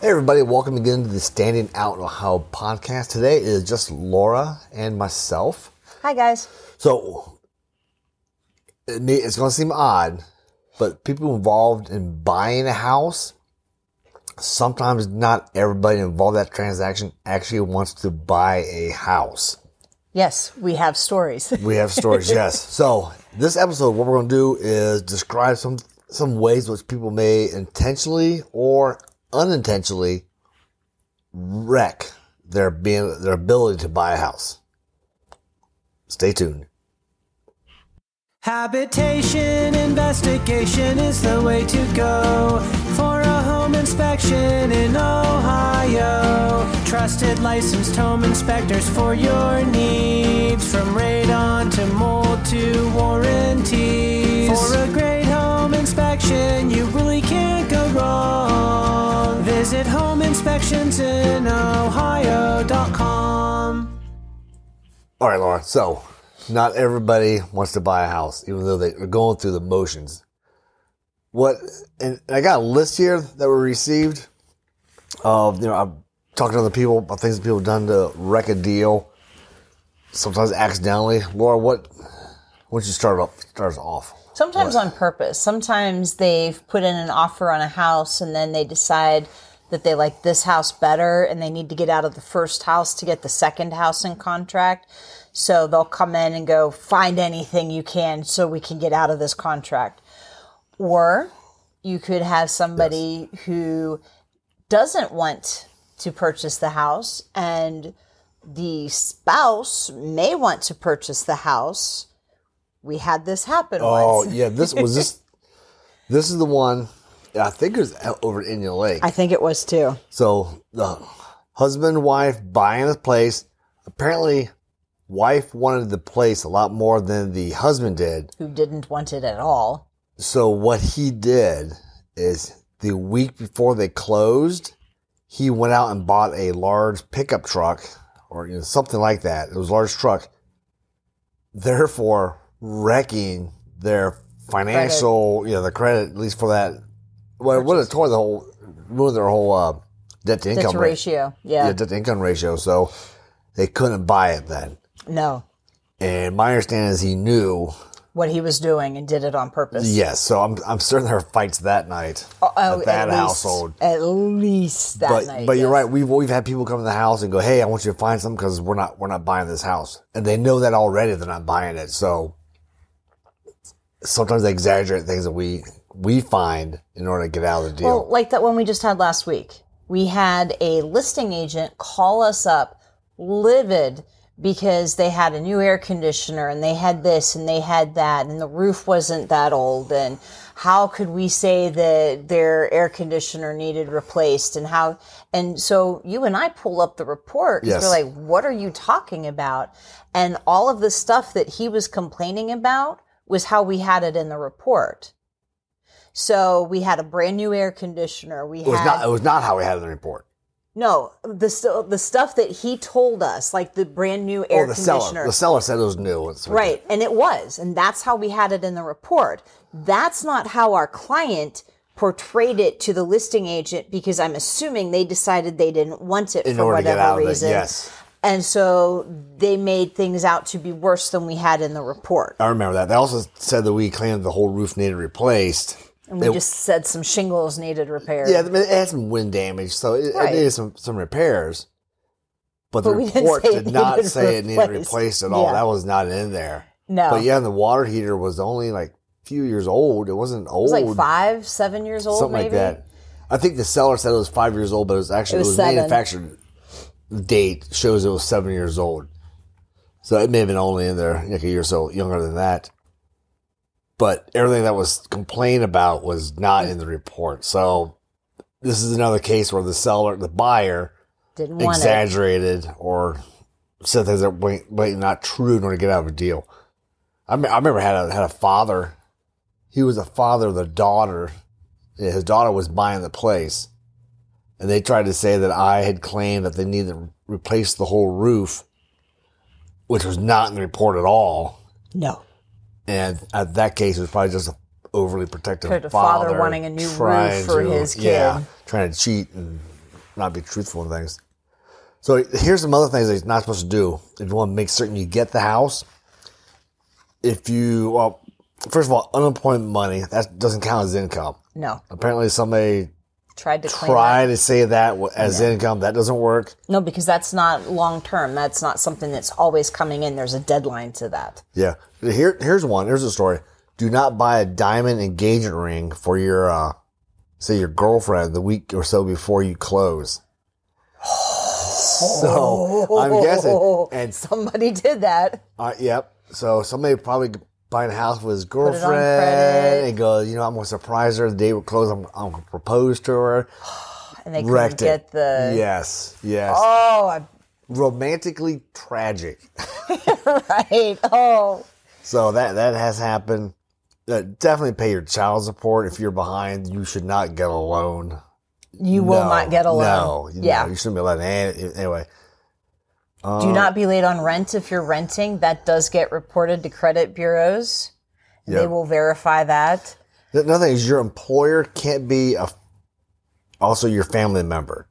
Hey everybody, welcome again to the Standing Out in Ohio podcast. Today is just Laura and myself. Hi guys. So it may- it's going to seem odd, but people involved in buying a house, sometimes not everybody involved in that transaction actually wants to buy a house. Yes, we have stories. We have stories, yes. So this episode, what we're going to do is describe some some ways which people may intentionally or unintentionally wreck their being their ability to buy a house. Stay tuned. Habitation investigation is the way to go for a home inspection in Ohio. Trusted licensed home inspectors for your needs from radon All right, Laura. So, not everybody wants to buy a house, even though they're going through the motions. What? And I got a list here that we received. Of you know, I'm talking to other people about things that people have done to wreck a deal. Sometimes accidentally. Laura, what? Once you start off, start us off. Sometimes on purpose. Sometimes they've put in an offer on a house and then they decide that they like this house better and they need to get out of the first house to get the second house in contract. So they'll come in and go, find anything you can so we can get out of this contract. Or you could have somebody who doesn't want to purchase the house and the spouse may want to purchase the house. We had this happen Oh once. yeah, this was this. This is the one. I think it was over at Indian Lake. I think it was too. So the husband and wife buying a place. Apparently, wife wanted the place a lot more than the husband did. Who didn't want it at all. So what he did is the week before they closed, he went out and bought a large pickup truck or you know, something like that. It was a large truck. Therefore, wrecking their financial, you know, the credit at least for that. Well, it would have tore the whole, ruined their whole uh, debt to income ratio. Yeah. yeah, debt to income ratio. So they couldn't buy it then. no. And my understanding is he knew. What he was doing and did it on purpose. Yes. So I'm I'm certain there were fights that night Oh, at that least- household. At least that But night. but you're right. We've we've had people come to the house and go, "Hey, I want you to find something because we're not we're not buying this house," and they know that already. They're not buying it. So sometimes they exaggerate things that we we find in order to get out of the deal. Well, like that one we just had last week. We had a listing agent call us up livid because they had a new air conditioner and they had this and they had that and the roof wasn't that old and how could we say that their air conditioner needed replaced and how and so you and I pull up the report Yes. we're like what are you talking about and all of the stuff that he was complaining about was how we had it in the report so we had a brand new air conditioner. We it was had not it was not how we had it in the report. no the the stuff that he told us, like the brand new air Oh, the conditioner. seller the seller said it was new. Right, and it was, and that's how we had it in the report. That's not how our client portrayed it to the listing agent because I'm assuming they decided they didn't want it In for order to get whatever of it, reason. yes. And so they made things out to be worse than we had in the report. I remember that. They also said that we claimed the whole roof needed replaced. And we It- just said some shingles needed repair. Yeah, it had some wind damage, so it, Right. it needed some, some repairs. But, But the report it did not say it needed replaced. at all. Yeah. That was not in there. No. But yeah, and the water heater was only like a few years old. It wasn't old. It was like five, seven years old, something maybe. like that. I think the seller said it was five years old, but it was actually It it was was, manufactured date shows it was seven years old. So it may have been only in there like a year or so younger than that. But everything that was complained about was not in the report. So this is another case where the seller, the buyer, Didn't exaggerated or said things that were not true in order to get out of a deal. I, me- I remember had a had a father. He was a father of the daughter. His daughter was buying the place, and they tried to say that I had claimed that they needed to replace the whole roof, which was not in the report at all. No. And at that case, it was probably just an overly protective father father, wanting a new roof for to- his Yeah, kid. trying to cheat and not be truthful in things. So here's some other things that he's not supposed to do if you want to make certain you get the house. If you, well, first of all, unemployment money that doesn't count as income. No. Apparently, somebody Tried to that. to say that as income. That doesn't work. No, because that's not long term. That's not something that's always coming in. There's a deadline to that. Yeah. Here, here's one. Here's a story. Do not buy a diamond engagement ring for your, uh, say your girlfriend the week or so before you close. So I'm guessing, and Somebody did that. uh, yep. So somebody probably buying a house with his girlfriend and goes, you know, I'm gonna surprise her the day we close. I'm, I'm gonna propose to her. And they couldn't Wrecked it. get the. Yes, yes. Oh, I- Romantically tragic. right. Oh. So that that has happened. Uh, definitely pay your child support. If you're behind, you should not get a loan. You will No, not get a loan. No, yeah. you shouldn't be letting any, anyway. Do uh, not be late on rent if you're renting. That does get reported to credit bureaus. and They will verify that. The- Another thing is your employer can't be a also your family member.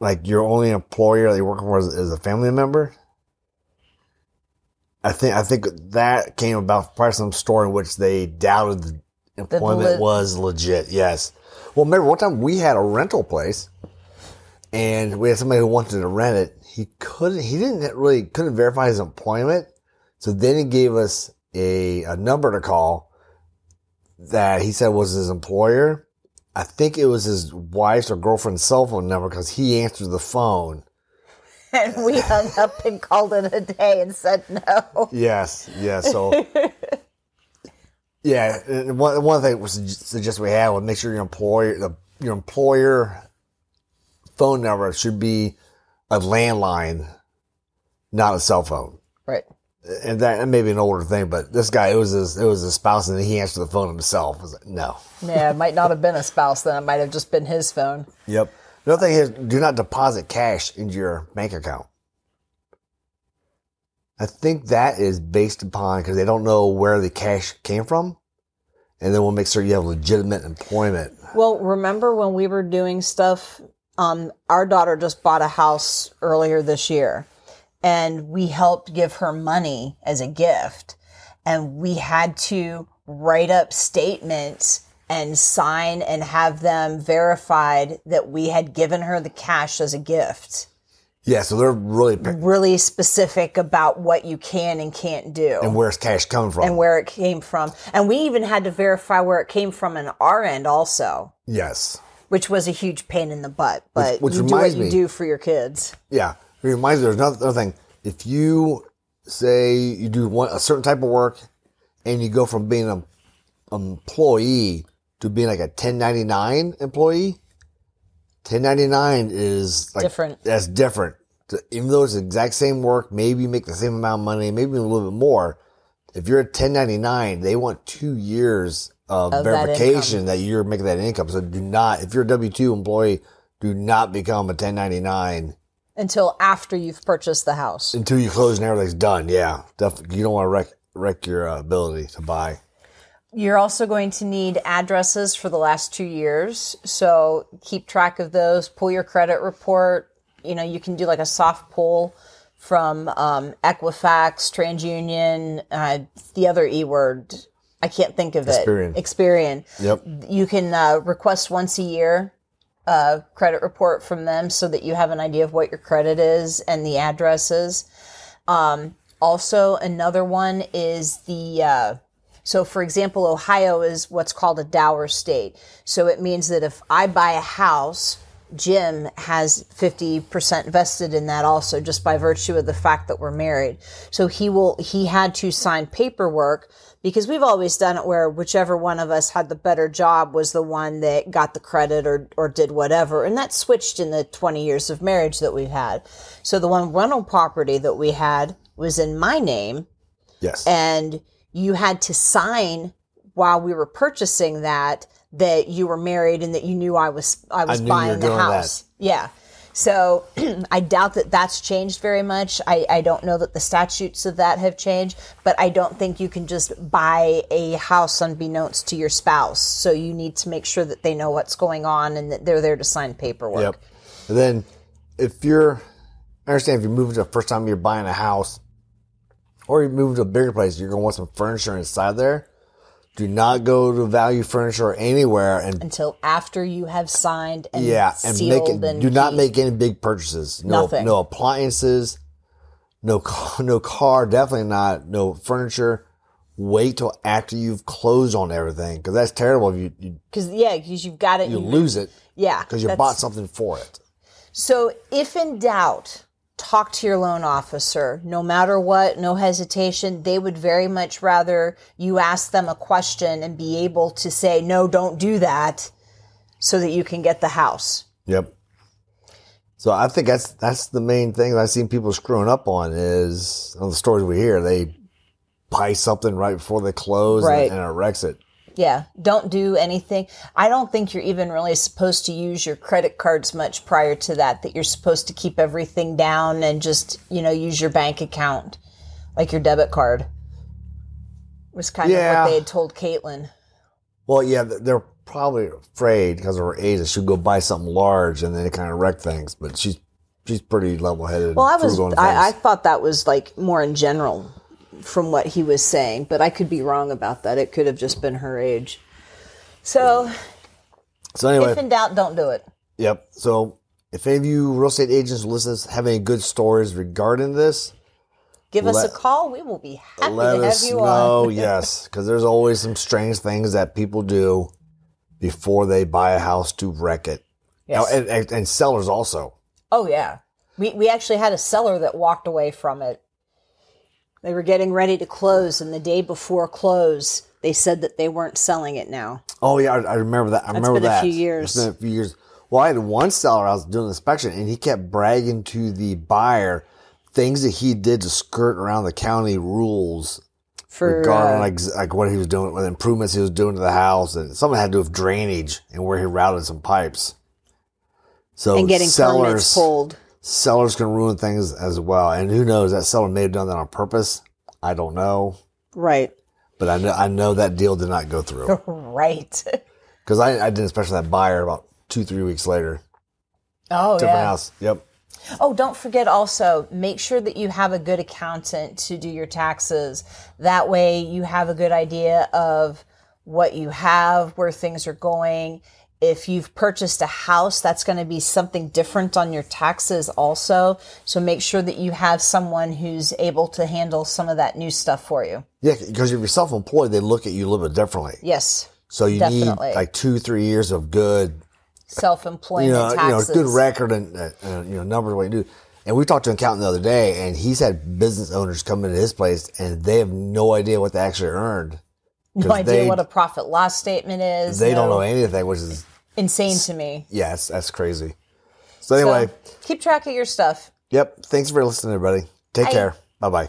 Like your only employer that you're working for is, is a family member. I think I think that came about from some story in which they doubted the employment le- was legit. Yes. Well, remember one time we had a rental place, and we had somebody who wanted to rent it. He couldn't. He didn't really couldn't verify his employment. So then he gave us a, a number to call that he said was his employer. I think it was his wife's or girlfriend's cell phone number because he answered the phone. And we hung up and called it a day and said no. Yes, yes. So, yeah, and one one thing was suggest we have was make sure your employer the, your employer phone number should be a landline, not a cell phone. Right. And that, may be an older thing, but this guy it was his it was his spouse, and he answered the phone himself. Like, no. Yeah, it might not have been a spouse then. It might have just been his phone. Yep. Another thing is do not deposit cash into your bank account. I think that is based upon because they don't know where the cash came from, and then we'll make sure you have legitimate employment. Well, remember when we were doing stuff? Um, our daughter just bought a house earlier this year, and we helped give her money as a gift, and we had to write up statements and sign and have them verified that we had given her the cash as a gift. Yeah, so they're really pick- Really specific about what you can and can't do. and where's cash coming from? and where it came from. And we even had to verify where it came from in our end also, yes, which was a huge pain in the butt. But which you do what reminds you me- do for your kids. yeah. It reminds me. There's another, another thing. If you say you do one a certain type of work, and you go from being an employee to being like a 1099 employee, 1099 is like Different. That's different. Even though it's the exact same work, maybe you make the same amount of money, maybe a little bit more. If you're a 1099, they want two years of, Of that verification that, you're making that income. So do not, if you're a W 2 employee, do not become a 1099 Until after you've purchased the house. until you close and everything's done. Yeah, definitely. You don't want to wreck, wreck your uh, ability to buy. You're also going to need addresses for the last two years. So keep track of those. Pull your credit report. You know, you can do like a soft pull from um, Equifax, TransUnion, uh, the other E word. I can't think of it. Experian. Experian. Yep. You can uh, request once a year a credit report from them so that you have an idea of what your credit is and the addresses. Um, also, another one is the uh, so, for example, Ohio is what's called a dower state. So it means that if I buy a house Jim has 50% vested in that also just by virtue of the fact that we're married. So he will, he had to sign paperwork because we've always done it where whichever one of us had the better job was the one that got the credit or, or did whatever. And that switched in the 20 years of marriage that we've had. So the one rental property that we had was in my name Yes. and you had to sign while we were purchasing that that you were married and that you knew I was I was were buying the doing that. house. Yeah. So I doubt that that's changed very much. I, I don't know that the statutes of that have changed, but I don't think you can just buy a house unbeknownst to your spouse. So you need to make sure that they know what's going on and that they're there to sign paperwork. Yep. And then if you're, I understand if you're moving to the first time you're buying a house or you're moving to a bigger place, you're going to want some furniture inside there. Do not go to value furniture or anywhere and Until after you have signed and yeah, and make it, and do not make any big purchases. No, Nothing. no appliances, no car, no car, definitely not. No furniture. Wait till after you've closed on everything because that's terrible. If you you, Because yeah, because you've got it. you you- lose it Yeah, because you bought something for it. So, if in doubt, talk to your loan officer. No matter what, no hesitation. They would very much rather you ask them a question and be able to say, no, don't do that, so that you can get the house. Yep. So I think that's that's the main thing that I've seen people screwing up on is on the stories we hear. They buy something right before they close Right. and, and it wrecks it. Yeah, don't do anything. I don't think you're even really supposed to use your credit cards much prior to that, that you're supposed to keep everything down and just, you know, use your bank account, like your debit card. Was kind of what they had told Caitlin. Well, yeah, they're probably afraid because of her age that she'll go buy something large and then it kind of wreck things. But she's she's pretty level headed. Well, I was, I, I thought that was like more in general from what he was saying, but I could be wrong about that. It could have just been her age. So, so anyway, if in doubt, don't do it. Yep. So if any of you real estate agents listeners have any good stories regarding this, Give us a call. We will be happy let to have us you know. on. yes, because there's always some strange things that people do before they buy a house to wreck it. Yes. And, and, and sellers also. Oh yeah, we we actually had a seller that walked away from it. They were getting ready to close, and the day before close, they said that they weren't selling it now. Oh yeah, I, I remember that. I remember been a that. few years. It's been a few years. Well, I had one seller I was doing an inspection, and he kept bragging to the buyer things that he did to skirt around the county rules For regarding uh, like like what he was doing, what improvements he was doing to the house, and something had to do with drainage and where he routed some pipes. So and getting sellers, permits pulled. Sellers can ruin things as well, and who knows? That seller may have done that on purpose. I don't know, Right, but I know I know that deal did not go through right. because I, I did especially that buyer about two three weeks later, Oh different yeah. house. Yep. Oh, don't forget also make sure that you have a good accountant to do your taxes. That way you have a good idea of what you have, where things are going. If you've purchased a house, that's going to be something different on your taxes also. So make sure that you have someone who's able to handle some of that new stuff for you. Yeah, because if you're self-employed, they look at you a little bit differently. Yes. So you Definitely. need like two, three years of good Self-employment you know, you know, good record and uh, uh, you know numbers what you do. And we talked to an accountant the other day, and he's had business owners come into his place, and they have no idea what they actually earned. No idea they, what a profit loss statement is. They don't know anything, which is Insane to me. yeah, that's, crazy. So anyway, So, keep track of your stuff. yep. Thanks for listening, everybody. Take Bye. care. Bye bye.